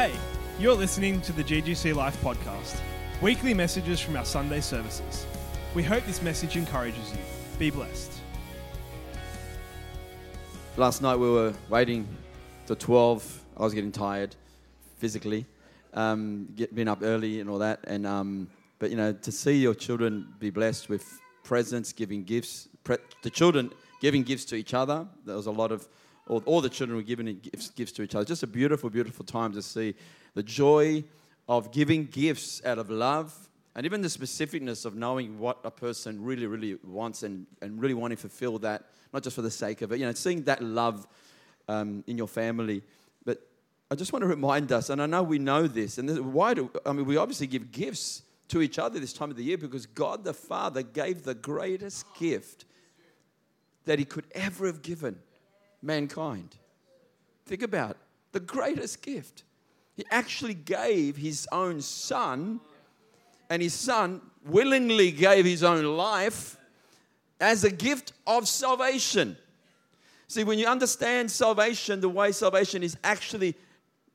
Hey, you're listening to the GGC Life podcast, weekly messages from our Sunday services. We hope this message encourages you. Be blessed. Last night we were waiting till 12. I was getting tired physically, um, get, being up early and all that. And, um, but, you know, to see your children be blessed with presents, giving gifts, pre- the children giving gifts to each other. There was a lot of, all, all the children were giving gifts, gifts to each other. Just a beautiful, beautiful time to see the joy of giving gifts out of love and even the specificness of knowing what a person really, really wants and, and really wanting to fulfill that, not just for the sake of it, you know, seeing that love um, in your family. But I just want to remind us, and I know we know this, and this, why do, I mean, we obviously give gifts to each other this time of the year because God the Father gave the greatest gift that He could ever have given mankind. Think about it, the greatest gift. He actually gave His own Son and his son willingly gave his own life as a gift of salvation. See, when you understand salvation, the way salvation is actually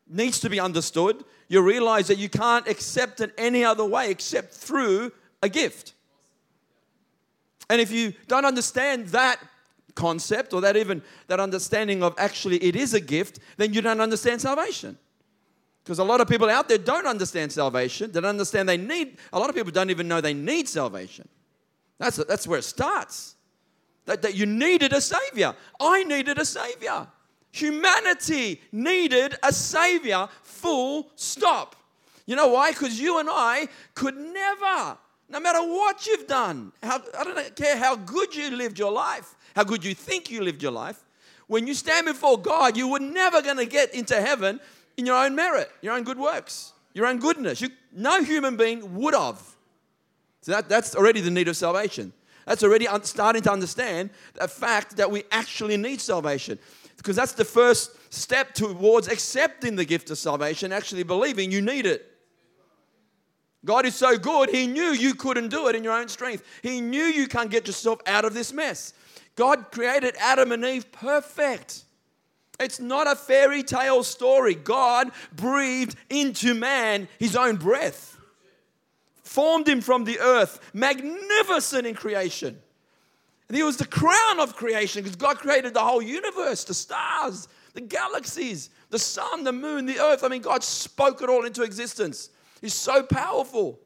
needs to be understood, you realize that you can't accept it any other way except through a gift. And if you don't understand that concept or that even that understanding of actually it is a gift, then you don't understand salvation. Because a lot of people out there don't understand salvation. They don't understand they need, a lot of people don't even know they need salvation. That's, that's where it starts. That, that you needed a savior. I needed a savior. Humanity needed a savior, full stop. You know why? Because you and I could never, no matter what you've done, how, I don't care how good you lived your life, how good you think you lived your life, when you stand before God, you were never going to get into heaven in your own merit, your own good works, your own goodness. You, no human being would have. So that, that's already the need of salvation. That's already starting to understand the fact that we actually need salvation. Because that's the first step towards accepting the gift of salvation, actually believing you need it. God is so good, He knew you couldn't do it in your own strength. He knew you can't get yourself out of this mess. God created Adam and Eve perfect. It's not a fairy tale story. God breathed into man his own breath, formed him from the earth, magnificent in creation. And he was the crown of creation because God created the whole universe, the stars, the galaxies, the sun, the moon, the earth. I mean, God spoke it all into existence. He's so powerful.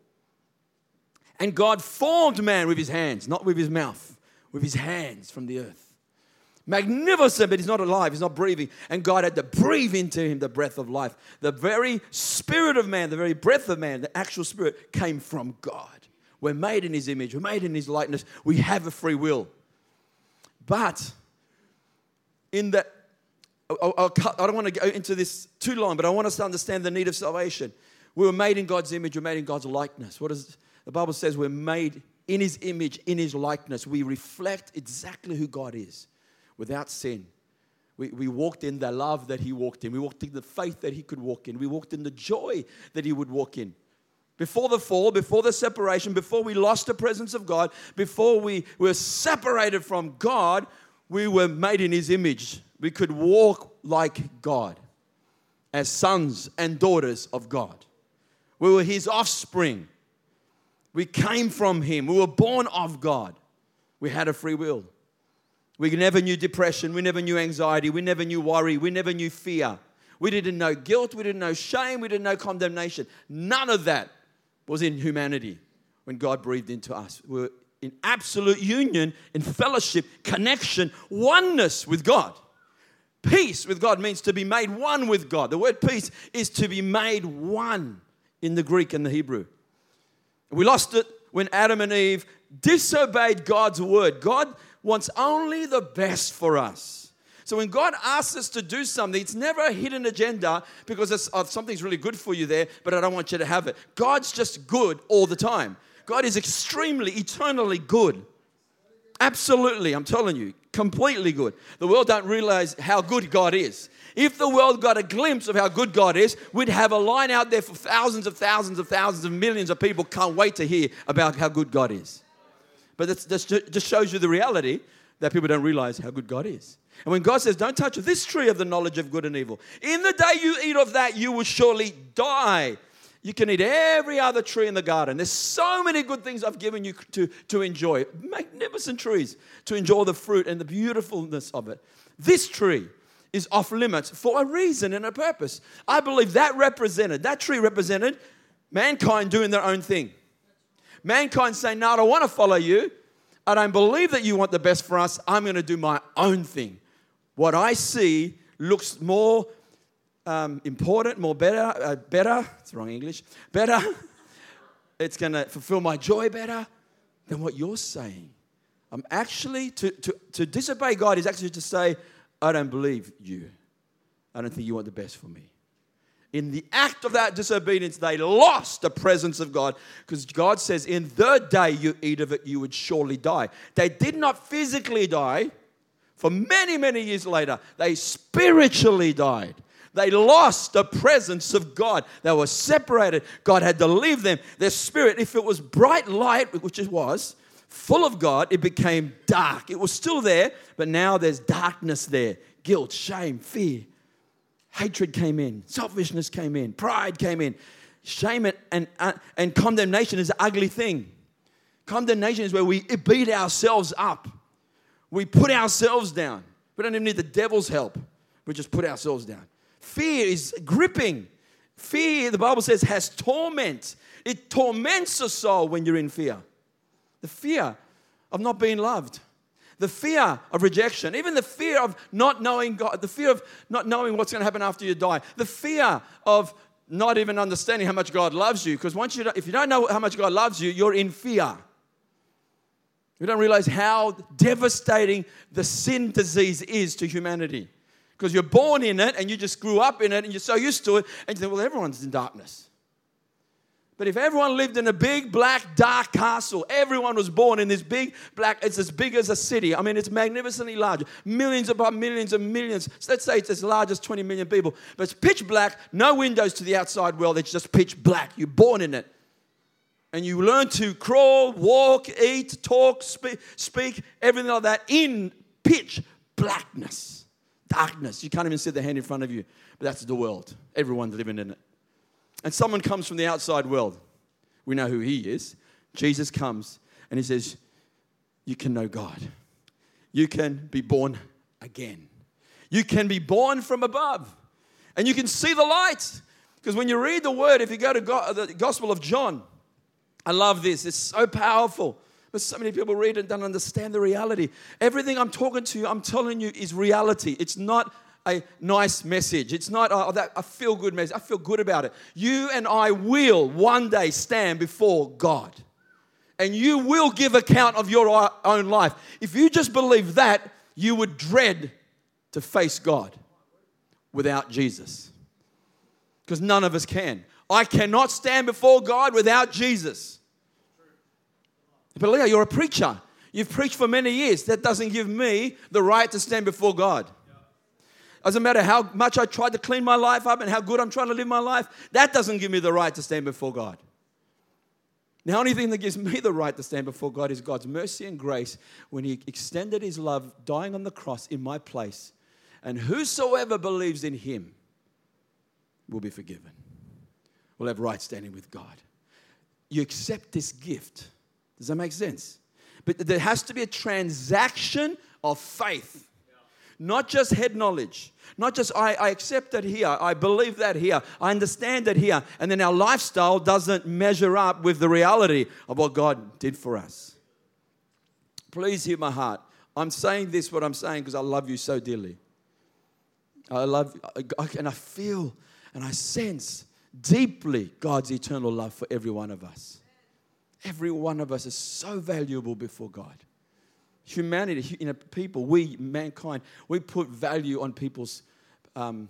And God formed man with his hands, not with his mouth, with his hands from the earth magnificent, but he's not alive, he's not breathing. And God had to breathe into him the breath of life. The very spirit of man, the very breath of man, the actual spirit came from God. We're made in his image, we're made in his likeness, we have a free will. But in that, I don't want to go into this too long, but I want us to understand the need of salvation. We were made in God's image, we're made in God's likeness. What is the Bible says we're made in his image, in his likeness. We reflect exactly who God is without sin. We, we walked in the love that he walked in. We walked in the faith that he could walk in. We walked in the joy that he would walk in. Before the fall, before the separation, before we lost the presence of God, before we were separated from God, we were made in his image. We could walk like God as sons and daughters of God. We were his offspring. We came from him. We were born of God. We had a free will. We never knew depression. We never knew anxiety. We never knew worry. We never knew fear. We didn't know guilt. We didn't know shame. We didn't know condemnation. None of that was in humanity when God breathed into us. We were in absolute union, in fellowship, connection, oneness with God. Peace with God means to be made one with God. The word peace is to be made one in the Greek and the Hebrew. We lost it when Adam and Eve disobeyed God's word. God wants only the best for us. So when God asks us to do something, it's never a hidden agenda because oh, something's really good for you there, but I don't want you to have it. God's just good all the time. God is extremely, eternally good. Absolutely, I'm telling you, completely good. The world don't realize how good God is. If the world got a glimpse of how good God is, we'd have a line out there for thousands of thousands of thousands of millions of people can't wait to hear about how good God is. But that just shows you the reality. that people don't realize how good God is. And when God says, Don't touch this tree of the knowledge of good and evil, in the day you eat of that, you will surely die. You can eat every other tree in the garden. There's so many good things I've given you to, to enjoy. Magnificent trees to enjoy the fruit and the beautifulness of it. This tree is off limits for a reason and a purpose. I believe that represented, that tree represented mankind doing their own thing. Mankind saying, No, I don't want to follow you. I don't believe that you want the best for us. I'm going to do my own thing. What I see looks more um, important, more better, uh, better, it's wrong English, better. it's going to fulfill my joy better than what you're saying. I'm actually, to, to, to disobey God is actually to say, I don't believe you. I don't think you want the best for me. In the act of that disobedience, they lost the presence of God because God says, In the day you eat of it, you would surely die. They did not physically die for many, many years later, they spiritually died. They lost the presence of God. They were separated. God had to leave them. Their spirit, if it was bright light, which it was, full of God, it became dark. It was still there, but now there's darkness there guilt, shame, fear. Hatred came in, selfishness came in, pride came in. Shame and, and, uh, and condemnation is an ugly thing. Condemnation is where we beat ourselves up. We put ourselves down. We don't even need the devil's help. We just put ourselves down. Fear is gripping. Fear, the Bible says, has torment. It torments a soul when you're in fear. The fear of not being loved, the fear of rejection, even the fear of not knowing God, the fear of not knowing what's going to happen after you die, the fear of not even understanding how much God loves you. Because once you, if you don't know how much God loves you, you're in fear. You don't realize how devastating the sin disease is to humanity. Because you're born in it and you just grew up in it and you're so used to it, and you think, well, everyone's in darkness. But if everyone lived in a big, black, dark castle, everyone was born in this big, black, it's as big as a city. I mean, it's magnificently large. Millions upon millions and millions. So let's say it's as large as 20 million people. But it's pitch black, no windows to the outside world. It's just pitch black. You're born in it. And you learn to crawl, walk, eat, talk, speak, speak everything like that in pitch blackness, darkness. You can't even see the hand in front of you. But that's the world. Everyone's living in it and someone comes from the outside world, we know who he is. Jesus comes and he says, You can know God. You can be born again. You can be born from above. And you can see the light. Because when you read the word, if you go to the Gospel of John, I love this. It's so powerful. But so many people read and don't understand the reality. Everything I'm talking to you, I'm telling you, is reality. It's not a nice message. It's not a, that, a feel good message. I feel good about it. You and I will one day stand before God. And you will give account of your uh, own life. If you just believe that, you would dread to face God without Jesus. Because none of us can. I cannot stand before God without Jesus. But Leo, you're a preacher. You've preached for many years. That doesn't give me the right to stand before God. Doesn't matter how much I try to clean my life up and how good I'm trying to live my life, that doesn't give me the right to stand before God. The only thing that gives me the right to stand before God is God's mercy and grace when He extended His love, dying on the cross in my place. And whosoever believes in Him will be forgiven, will have right standing with God. You accept this gift. Does that make sense? But there has to be a transaction of faith. Not just head knowledge, not just I, I accept that here, I believe that here, I understand that here, and then our lifestyle doesn't measure up with the reality of what God did for us. Please hear my heart. I'm saying this, what I'm saying, because I love you so dearly. I love, and I feel and I sense deeply God's eternal love for every one of us. Every one of us is so valuable before God humanity, you know, people, we, mankind, we put value on people's, um,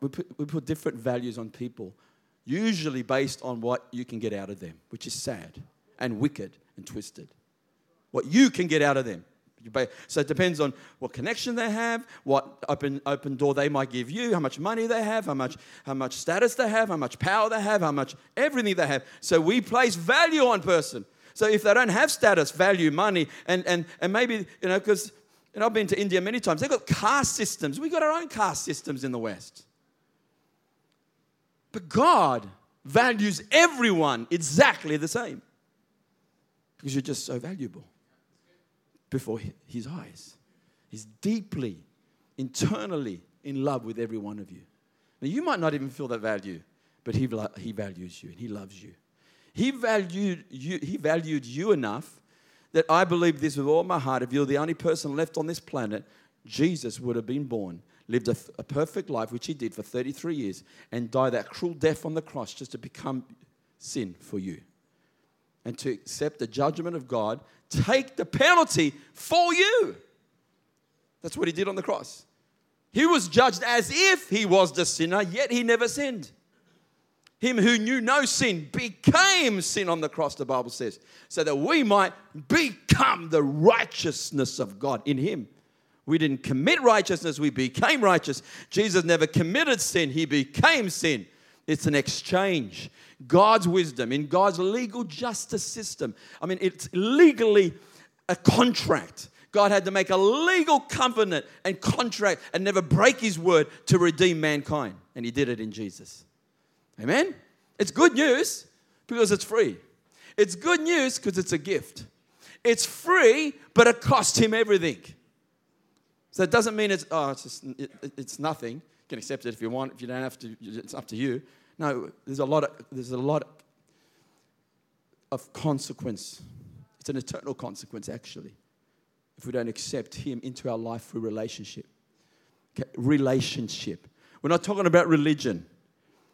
we, put, we put different values on people, usually based on what you can get out of them, which is sad and wicked and twisted. What you can get out of them. So it depends on what connection they have, what open, open door they might give you, how much money they have, how much, how much status they have, how much power they have, how much everything they have. So we place value on person. So if they don't have status, value, money, and, and, and maybe, you know, because And I've been to India many times. They've got caste systems. We've got our own caste systems in the West. But God values everyone exactly the same because you're just so valuable before His eyes. He's deeply, internally in love with every one of you. Now, you might not even feel that value, but He, he values you and He loves you. He valued you, he valued you enough that I believe this with all my heart. If you're the only person left on this planet, Jesus would have been born, lived a, a perfect life, which he did for 33 years, and died that cruel death on the cross just to become sin for you. And to accept the judgment of God, take the penalty for you. That's what he did on the cross. He was judged as if he was the sinner, yet he never sinned. Him who knew no sin became sin on the cross, the Bible says, so that we might become the righteousness of God in Him. We didn't commit righteousness, we became righteous. Jesus never committed sin, He became sin. It's an exchange. God's wisdom in God's legal justice system. I mean, it's legally a contract. God had to make a legal covenant and contract and never break his word to redeem mankind. And he did it in Jesus. Amen? It's good news because it's free. It's good news because it's a gift. It's free, but it cost him everything. So it doesn't mean it's, oh, it's, just, it, it's nothing. You can accept it if you want. If you don't have to, it's up to you. No, there's a lot of, there's a lot of consequence. It's an eternal consequence, actually, if we don't accept him into our life through relationship. Okay, relationship. We're not talking about religion.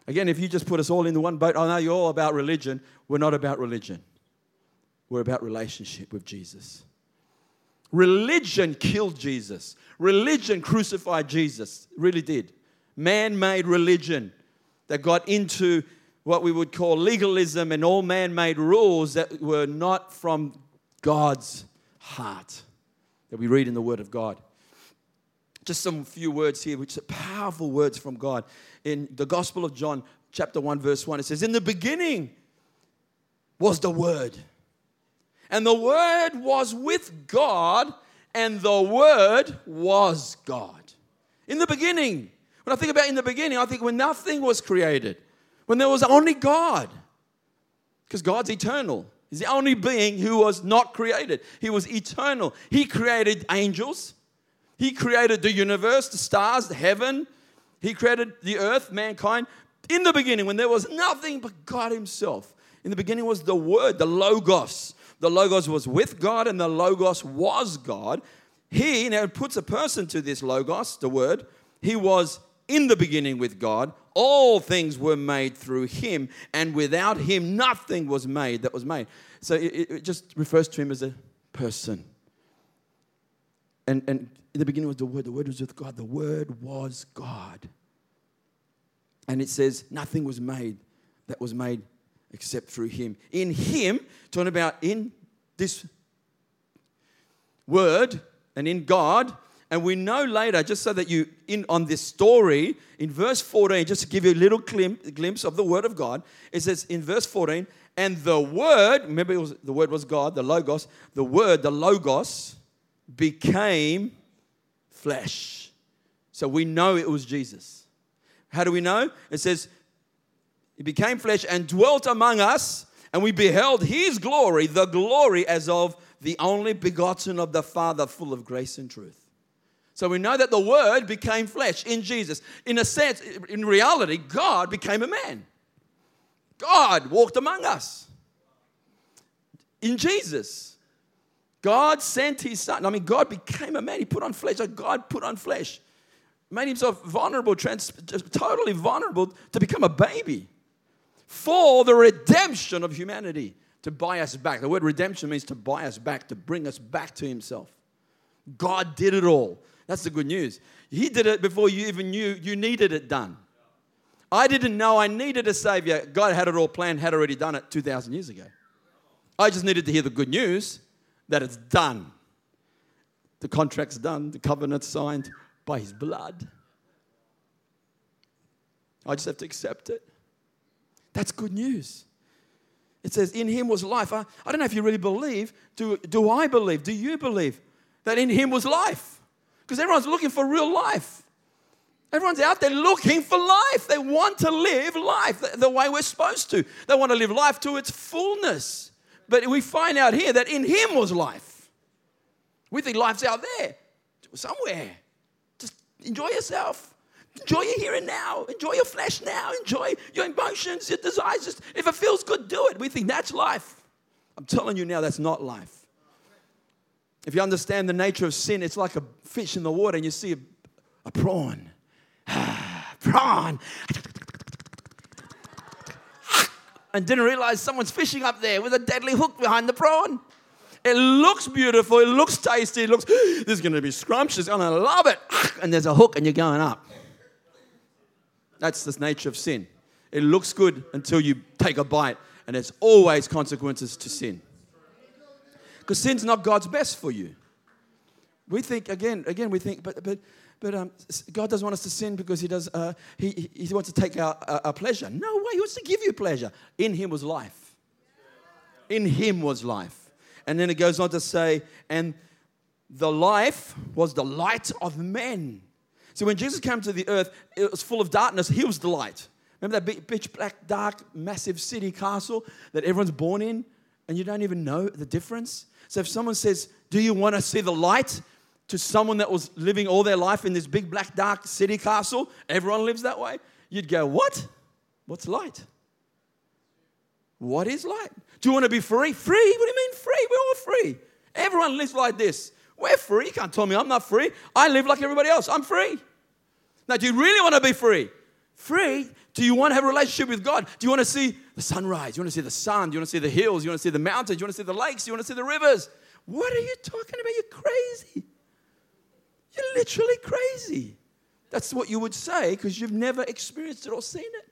Again, if you just put us all in the one boat, oh, I know you're all about religion. We're not about religion. We're about relationship with Jesus. Religion killed Jesus. Religion crucified Jesus. really did. Man made religion that got into what we would call legalism and all man made rules that were not from God's heart that we read in the Word of God. Just some few words here, which are powerful words from God in the Gospel of John, chapter 1, verse 1, it says, In the beginning was the Word. And the Word was with God, and the Word was God. In the beginning. When I think about in the beginning, I think when nothing was created, when there was only God. Because God's eternal. He's the only being who was not created. He was eternal. He created angels. He created the universe, the stars, the heaven, he created the earth, mankind, in the beginning when there was nothing but God Himself. In the beginning was the Word, the Logos. The Logos was with God, and the Logos was God. He now puts a person to this Logos, the Word. He was in the beginning with God. All things were made through Him, and without Him, nothing was made that was made. So it, it just refers to Him as a person. And, and in the beginning was the Word, the Word was with God, the Word was God. And it says, nothing was made that was made except through Him. In Him, talking about in this Word and in God, and we know later, just so that you, in on this story, in verse 14, just to give you a little glimpse of the Word of God, it says in verse 14, and the Word, remember was, the Word was God, the Logos, the Word, the Logos, became flesh. So we know it was Jesus. How do we know? It says, He became flesh and dwelt among us, and we beheld His glory, the glory as of the only begotten of the Father, full of grace and truth. So we know that the Word became flesh in Jesus. In a sense, in reality, God became a man. God walked among us in Jesus. God sent his son. I mean, God became a man. He put on flesh. God put on flesh. Made himself vulnerable, trans, totally vulnerable to become a baby for the redemption of humanity, to buy us back. The word redemption means to buy us back, to bring us back to himself. God did it all. That's the good news. He did it before you even knew you needed it done. I didn't know I needed a savior. God had it all planned, had already done it 2,000 years ago. I just needed to hear the good news that it's done. The contract's done, the covenant's signed by his blood. I just have to accept it. That's good news. It says, In him was life. I, I don't know if you really believe. Do, do I believe? Do you believe that in him was life. Because everyone's looking for real life. Everyone's out there looking for life. They want to live life the, the way we're supposed to. They want to live life to its fullness. But we find out here that in him was life. We think life's out there, somewhere. Just enjoy yourself. Enjoy your here and now. Enjoy your flesh now. Enjoy your emotions, your desires. Just, if it feels good, do it. We think that's life. I'm telling you now, that's not life. If you understand the nature of sin, it's like a fish in the water and you see a, a prawn. prawn. and didn't realize someone's fishing up there with a deadly hook behind the prawn. It looks beautiful, it looks tasty, it looks, this is gonna be scrumptious, I'm gonna love it. And there's a hook and you're going up. That's the nature of sin. It looks good until you take a bite, and there's always consequences to sin. Because sin's not God's best for you. We think again, again, we think, but but but um, God doesn't want us to sin because He does. Uh, he He wants to take our, our, pleasure. No way. He wants to give you pleasure. In Him was life. In Him was life. And then it goes on to say, and the life was the light of men. So when Jesus came to the earth, it was full of darkness. He was the light. Remember that big, pitch black, dark, massive city castle that everyone's born in, and you don't even know the difference? So if someone says, Do you want to see the light? to someone that was living all their life in this big, black, dark city castle, everyone lives that way, you'd go, What? What's light? What is light? Do you want to be free? Free? What do you mean free? We're all free. Everyone lives like this. We're free. You can't tell me I'm not free. I live like everybody else. I'm free. Now, do you really want to be free? Free? Do you want to have a relationship with God? Do you want to see the sunrise? You want to see the sun? Do you want to see the hills? You want to see the mountains? You want to see the lakes? You want to see the rivers? What are you talking about? You're crazy. You're literally crazy. That's what you would say because you've never experienced it or seen it.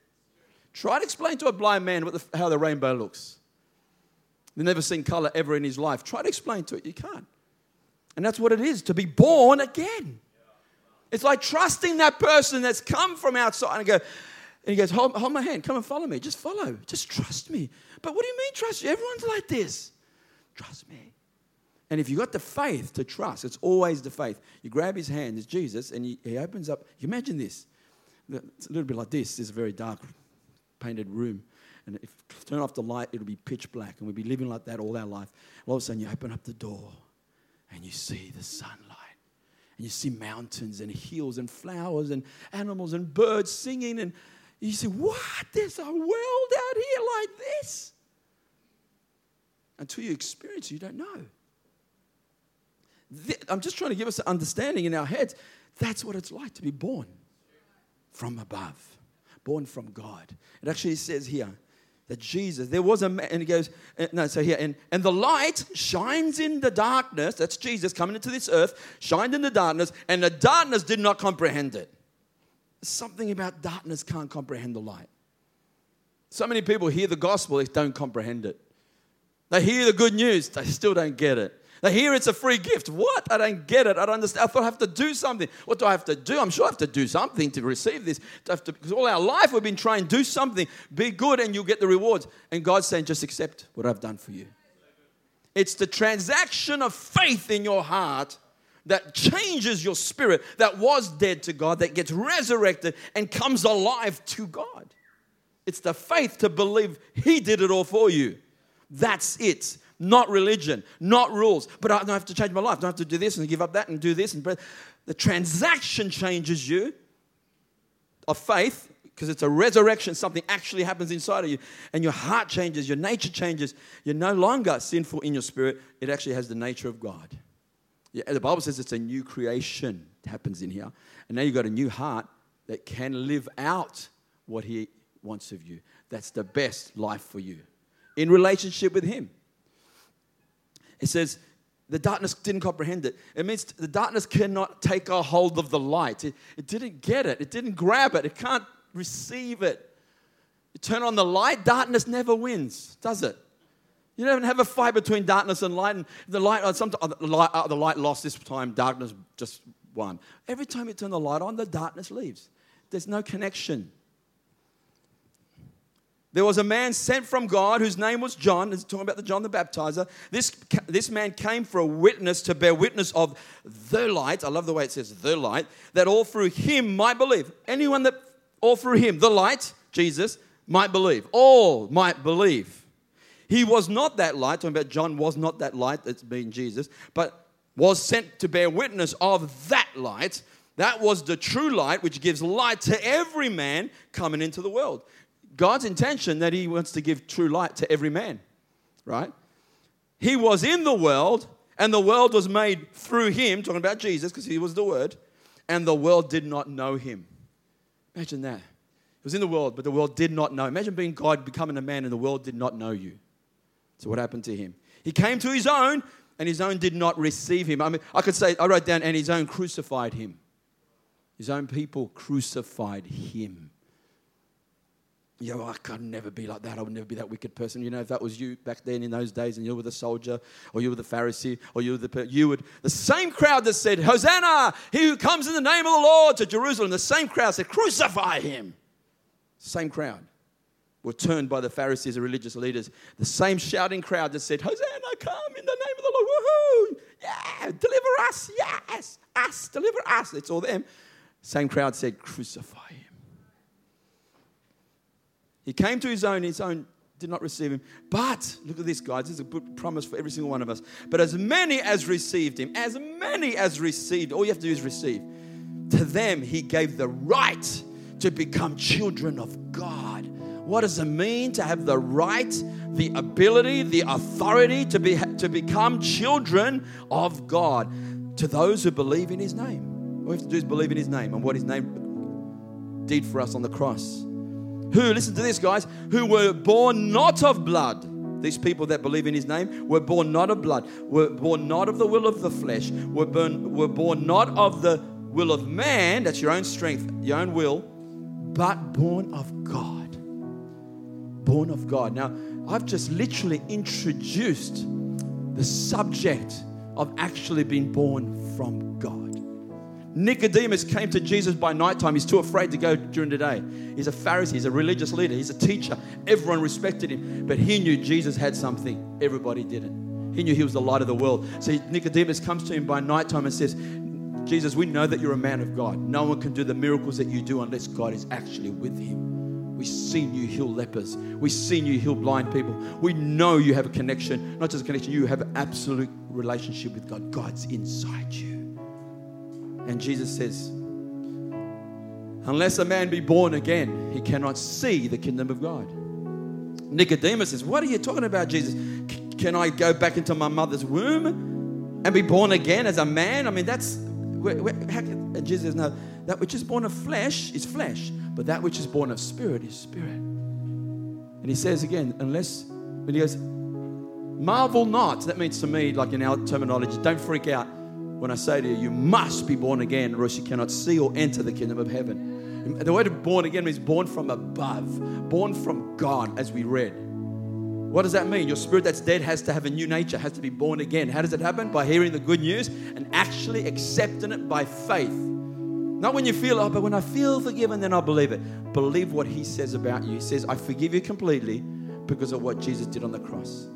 Try to explain to a blind man the, how the rainbow looks. They've never seen color ever in his life. Try to explain to it. You can't. And that's what it is to be born again. It's like trusting that person that's come from outside and go, and he goes, hold, hold, my hand, come and follow me. Just follow. Just trust me. But what do you mean trust you? Everyone's like this. Trust me. And if you've got the faith to trust, it's always the faith. You grab his hand, it's Jesus, and he, he opens up. You imagine this. It's a little bit like this. This is a very dark, painted room. And if you turn off the light, it'll be pitch black. And we'll be living like that all our life. All of a sudden, you open up the door and you see the sunlight. And you see mountains and hills and flowers and animals and birds singing. And you say, What? There's a world out here like this. Until you experience it, you don't know. I'm just trying to give us an understanding in our heads. That's what it's like to be born from above, born from God. It actually says here that Jesus, there was a man, and he goes, uh, no, so here, and, and the light shines in the darkness. That's Jesus coming into this earth, shined in the darkness, and the darkness did not comprehend it. Something about darkness can't comprehend the light. So many people hear the gospel, they don't comprehend it. They hear the good news, they still don't get it. Hear it's a free gift. What? I don't get it. I don't understand. I thought I have to do something. What do I have to do? I'm sure I have to do something to receive this. To, because all our life we've been trying to do something, be good, and you'll get the rewards. And God's saying, just accept what I've done for you. It's the transaction of faith in your heart that changes your spirit that was dead to God, that gets resurrected and comes alive to God. It's the faith to believe He did it all for you. That's it not religion, not rules. But I don't have to change my life. I don't have to do this and give up that and do this. And the transaction changes you of faith because it's a resurrection. Something actually happens inside of you, and your heart changes, your nature changes. You're no longer sinful in your spirit. It actually has the nature of God. Yeah, the Bible says it's a new creation happens in here, and now you've got a new heart that can live out what He wants of you. That's the best life for you in relationship with Him. It says, the darkness didn't comprehend it. It means the darkness cannot take a hold of the light. It, it didn't get it. It didn't grab it. It can't receive it. You turn on the light, darkness never wins, does it? You don't even have a fight between darkness and light. And the light, uh, sometimes uh, the light, uh, the light lost this time. Darkness just won. Every time you turn the light on, the darkness leaves. There's no connection. There was a man sent from God whose name was John. It's talking about the John the Baptizer. This, this man came for a witness to bear witness of the light. I love the way it says the light, that all through him might believe. Anyone that all through him, the light, Jesus, might believe. All might believe. He was not that light, talking about John was not that light, that's being Jesus, but was sent to bear witness of that light. That was the true light which gives light to every man coming into the world. God's intention that He wants to give true light to every man, right? He was in the world, and the world was made through Him, talking about Jesus, because He was the Word, and the world did not know Him. Imagine that. He was in the world, but the world did not know. Imagine being God, becoming a man, and the world did not know you. So, what happened to Him? He came to His own, and His own did not receive Him. I mean, I could say, I wrote down, and His own crucified Him. His own people crucified Him you know, I could never be like that. I would never be that wicked person. You know, if that was you back then in those days and you were the soldier or you were the Pharisee or you were the, you would, the same crowd that said, Hosanna, he who comes in the name of the Lord to Jerusalem, the same crowd said, crucify him. Same crowd were turned by the Pharisees and religious leaders. The same shouting crowd that said, Hosanna, come in the name of the Lord. Woohoo! Yeah, deliver us. Yes, us, deliver us. It's all them. Same crowd said, crucify him. He came to his own, his own did not receive him. But, look at this, guys, this is a good promise for every single one of us. But as many as received him, as many as received, all you have to do is receive, to them he gave the right to become children of God. What does it mean to have the right, the ability, the authority to, be, to become children of God? To those who believe in his name. All we have to do is believe in his name and what his name did for us on the cross who, listen to this, guys, who were born not of blood. These people that believe in his name were born not of blood, were born not of the will of the flesh, were born, were born not of the will of man, that's your own strength, your own will, but born of God. Born of God. Now, I've just literally introduced the subject of actually being born from God. Nicodemus came to Jesus by nighttime. He's too afraid to go during the day. He's a Pharisee, he's a religious leader, he's a teacher. Everyone respected him, but he knew Jesus had something everybody didn't. He knew he was the light of the world. So Nicodemus comes to him by nighttime and says, Jesus, we know that you're a man of God. No one can do the miracles that you do unless God is actually with him. We've seen you heal lepers. We've seen you heal blind people. We know you have a connection, not just a connection, you have an absolute relationship with God. God's inside you. And Jesus says, Unless a man be born again, he cannot see the kingdom of God. Nicodemus says, What are you talking about, Jesus? can I go back into my mother's womb and be born again as a man? I mean, that's. Where, where, can, Jesus says, No, that which is born of flesh is flesh, but that which is born of spirit is spirit. And he says again, Unless, And he goes, Marvel not, that means to me, like in our terminology, don't freak out when I say to you, you must be born again, or else you cannot see or enter the kingdom of heaven. The word born again means born from above, born from God, as we read. What does that mean? Your spirit that's dead has to have a new nature, has to be born again. How does it happen? By hearing the good news and actually accepting it by faith. Not when you feel, oh, but when I feel forgiven, then I'll believe it. Believe what He says about you. He says, I forgive you completely because of what Jesus did on the cross.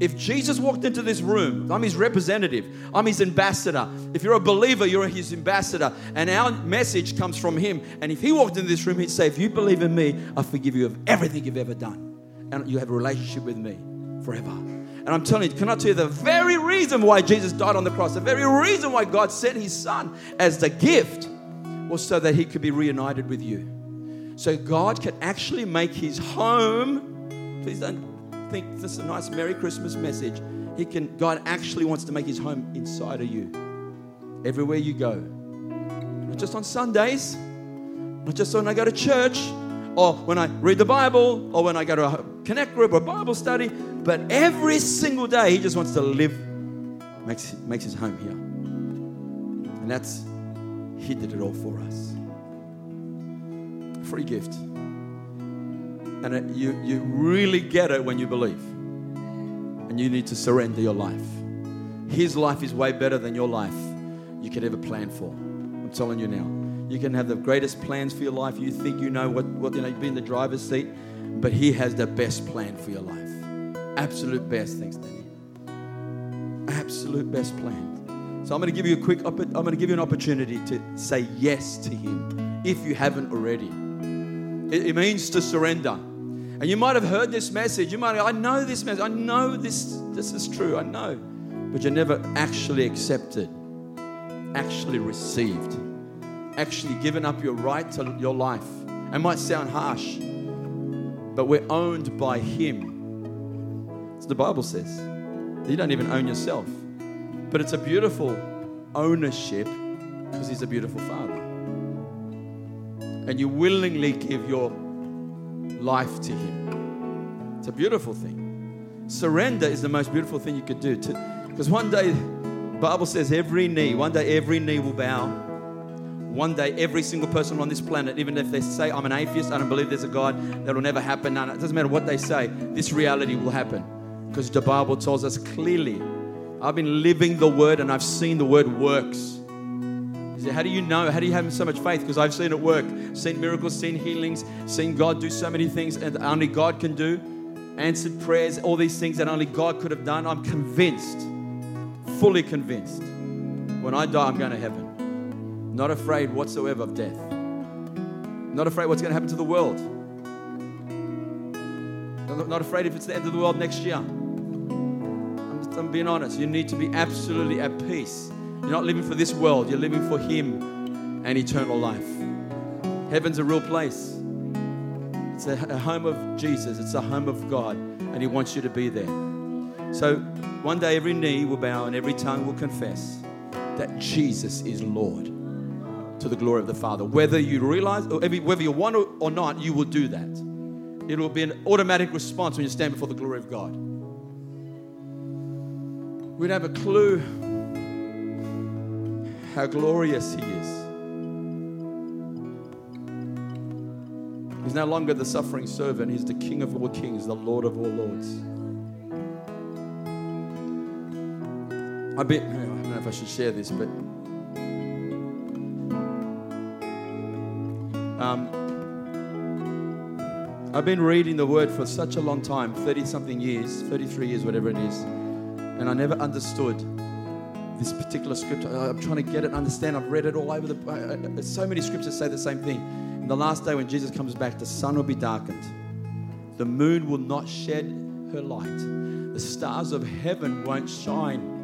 If Jesus walked into this room, I'm his representative, I'm his ambassador. If you're a believer, you're his ambassador. And our message comes from him. And if he walked into this room, he'd say, If you believe in me, I forgive you of everything you've ever done. And you have a relationship with me forever. And I'm telling you, can I tell you the very reason why Jesus died on the cross, the very reason why God sent his son as the gift was so that he could be reunited with you. So God can actually make his home, please don't think this is a nice Merry Christmas message. He can, God actually wants to make his home inside of you. Everywhere you go. Not just on Sundays, not just when I go to church, or when I read the Bible, or when I go to a connect group or Bible study, but every single day he just wants to live, makes, makes his home here. And that's, he did it all for us. Free gift. And it, you, you really get it when you believe. And you need to surrender your life. His life is way better than your life you could ever plan for. I'm telling you now. You can have the greatest plans for your life. You think you know what, what you know, been in the driver's seat, but He has the best plan for your life. Absolute best. Thanks, Danny. Absolute best plan. So I'm going to give you a quick. I'm going to give you an opportunity to say yes to Him if you haven't already. It means to surrender. And you might have heard this message. You might, have, I know this message. I know this. This is true. I know, but you never actually accepted, actually received actually given up your right to your life. It might sound harsh, but we're owned by Him. As the Bible says. You don't even own yourself. But it's a beautiful ownership because He's a beautiful Father. And you willingly give your life to Him. It's a beautiful thing. Surrender is the most beautiful thing you could do. Because one day, Bible says every knee, one day every knee will bow one day, every single person on this planet, even if they say, I'm an atheist, I don't believe there's a God, that'll never happen. No, no, it doesn't matter what they say, this reality will happen. Because the Bible tells us clearly. I've been living the word and I've seen the word works. How do you know? How do you have so much faith? Because I've seen it work, seen miracles, seen healings, seen God do so many things and only God can do, answered prayers, all these things that only God could have done. I'm convinced, fully convinced. When I die, I'm going to heaven. Not afraid whatsoever of death. Not afraid what's going to happen to the world. Not afraid if it's the end of the world next year. I'm, I'm being honest. You need to be absolutely at peace. You're not living for this world, you're living for Him and eternal life. Heaven's a real place. It's a, a home of Jesus, it's a home of God, and He wants you to be there. So one day every knee will bow and every tongue will confess that Jesus is Lord to the glory of the Father. Whether you realize, or whether you want or not, you will do that. It will be an automatic response when you stand before the glory of God. We'd have a clue how glorious He is. He's no longer the suffering servant, He's the King of all kings, the Lord of all lords. I bet, I don't know if I should share this, but Um, I've been reading the word for such a long time 30 something years, 33 years, whatever it is, and I never understood this particular scripture. I'm trying to get it, understand. I've read it all over the. So many scriptures say the same thing. In the last day, when Jesus comes back, the sun will be darkened, the moon will not shed her light, the stars of heaven won't shine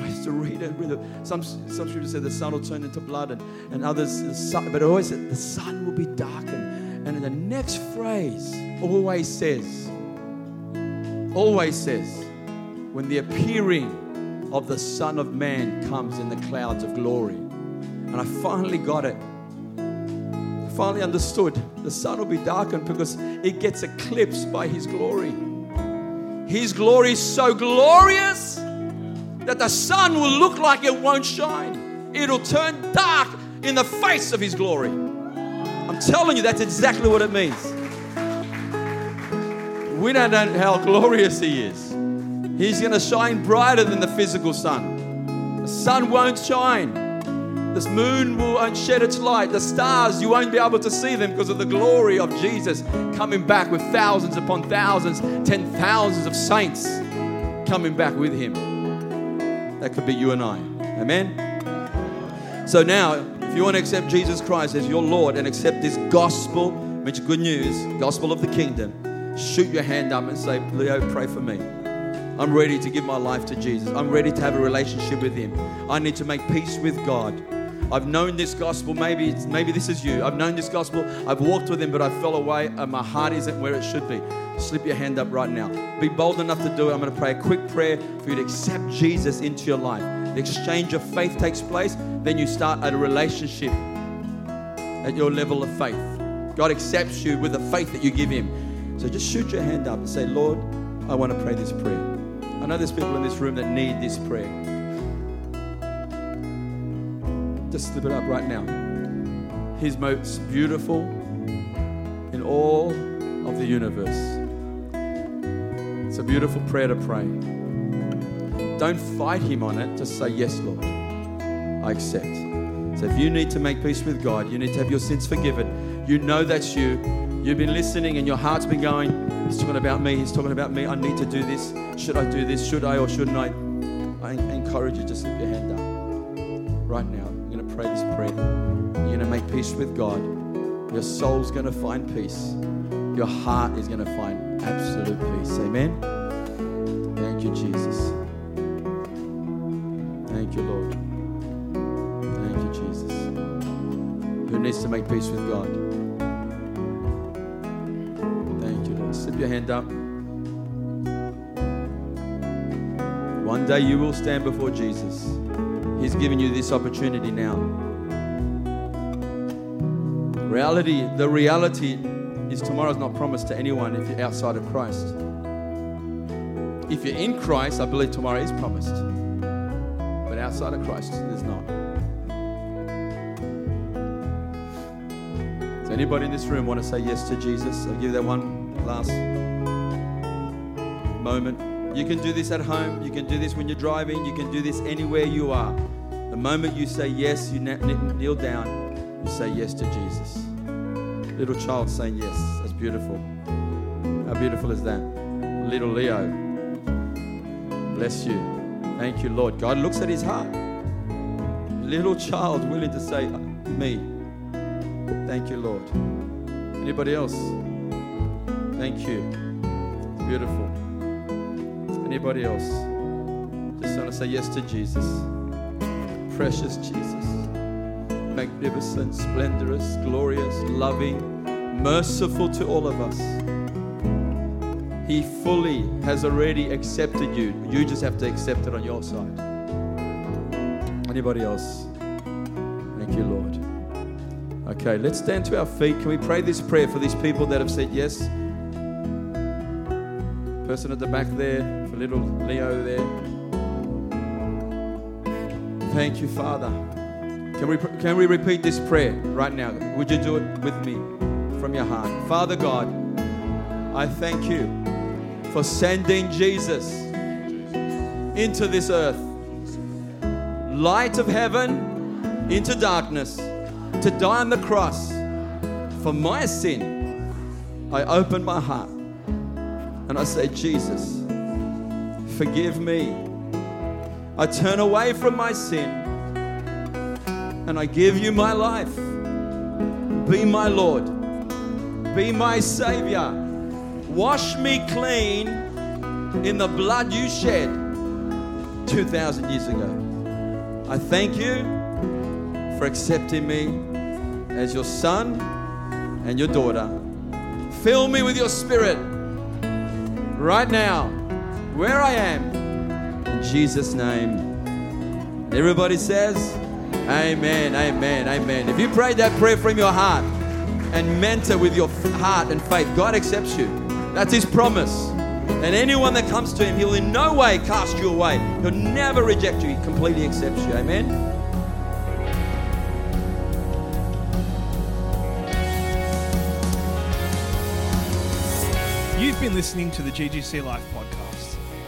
I used to read it. Read it. Some, some scriptures say the sun will turn into blood, and, and others, the sun, but always said the sun will be darkened. And in the next phrase always says, always says, when the appearing of the Son of Man comes in the clouds of glory. And I finally got it. I finally understood the sun will be darkened because it gets eclipsed by His glory. His glory is so glorious that the sun will look like it won't shine. It'll turn dark in the face of His glory. I'm telling you, that's exactly what it means. We don't know how glorious He is. He's going to shine brighter than the physical sun. The sun won't shine. This moon won't shed its light. The stars, you won't be able to see them because of the glory of Jesus coming back with thousands upon thousands, ten thousands of saints coming back with Him. That could be you and I. Amen? So now, if you want to accept Jesus Christ as your Lord and accept this gospel, which is good news, gospel of the kingdom, shoot your hand up and say, Leo, pray for me. I'm ready to give my life to Jesus. I'm ready to have a relationship with Him. I need to make peace with God. I've known this gospel. Maybe maybe this is you. I've known this gospel. I've walked with Him, but I fell away, and my heart isn't where it should be. Slip your hand up right now. Be bold enough to do it. I'm going to pray a quick prayer for you to accept Jesus into your life. The exchange of faith takes place. Then you start a relationship at your level of faith. God accepts you with the faith that you give Him. So just shoot your hand up and say, Lord, I want to pray this prayer. I know there's people in this room that need this prayer. Just slip it up right now. His most beautiful in all of the universe. It's a beautiful prayer to pray. Don't fight him on it. Just say, Yes, Lord. I accept. So if you need to make peace with God, you need to have your sins forgiven. You know that's you. You've been listening and your heart's been going, He's talking about me, He's talking about me. I need to do this. Should I do this? Should I or shouldn't I? I encourage you to slip your hand up right now. I'm going to pray this prayer. You're going to make peace with God. Your soul's going to find peace. Your heart is going to find absolute peace. Amen. Thank you, Jesus. Thank you, Lord. Thank you, Jesus. Who needs to make peace with God? Thank you, Lord. Slip your hand up. One day uh, you will stand before Jesus. He's given you this opportunity now. Reality, the reality is tomorrow's not promised to anyone if you're outside of Christ. If you're in Christ, I believe tomorrow is promised. But outside of Christ, there's not. Does anybody in this room want to say yes to Jesus? I'll give that one last moment. You can do this at home. You can do this when you're driving. You can do this anywhere you are. The moment you say yes, you kneel down, you say yes to Jesus. Little child saying yes. That's beautiful. How beautiful is that? Little Leo. Bless you. Thank you, Lord. God looks at his heart. Little child willing to say, uh, Me. Thank you, Lord. Anybody else? Thank you. Beautiful. Anybody else? Just want to say yes to Jesus. Precious Jesus. Magnificent, splendorous, glorious, loving, merciful to all of us. He fully has already accepted you. You just have to accept it on your side. Anybody else? Thank you, Lord. Okay, let's stand to our feet. Can we pray this prayer for these people that have said yes? Person at the back there, for little Leo there. Thank you, Father. Can we, can we repeat this prayer right now? Would you do it with me from your heart? Father God, I thank you for sending Jesus into this earth, light of heaven into darkness, to die on the cross for my sin. I open my heart and I say, Jesus, forgive me. I turn away from my sin and I give you my life. Be my Lord, be my Savior. Wash me clean in the blood you shed 2,000 years ago. I thank you for accepting me as your son and your daughter. Fill me with your spirit right now, where I am, in Jesus' name. Everybody says, Amen, amen, amen. If you prayed that prayer from your heart and meant it with your heart and faith, God accepts you. That's His promise. And anyone that comes to Him, He'll in no way cast you away. He'll never reject you. He completely accepts you. Amen. You've been listening to the GGC Life podcast.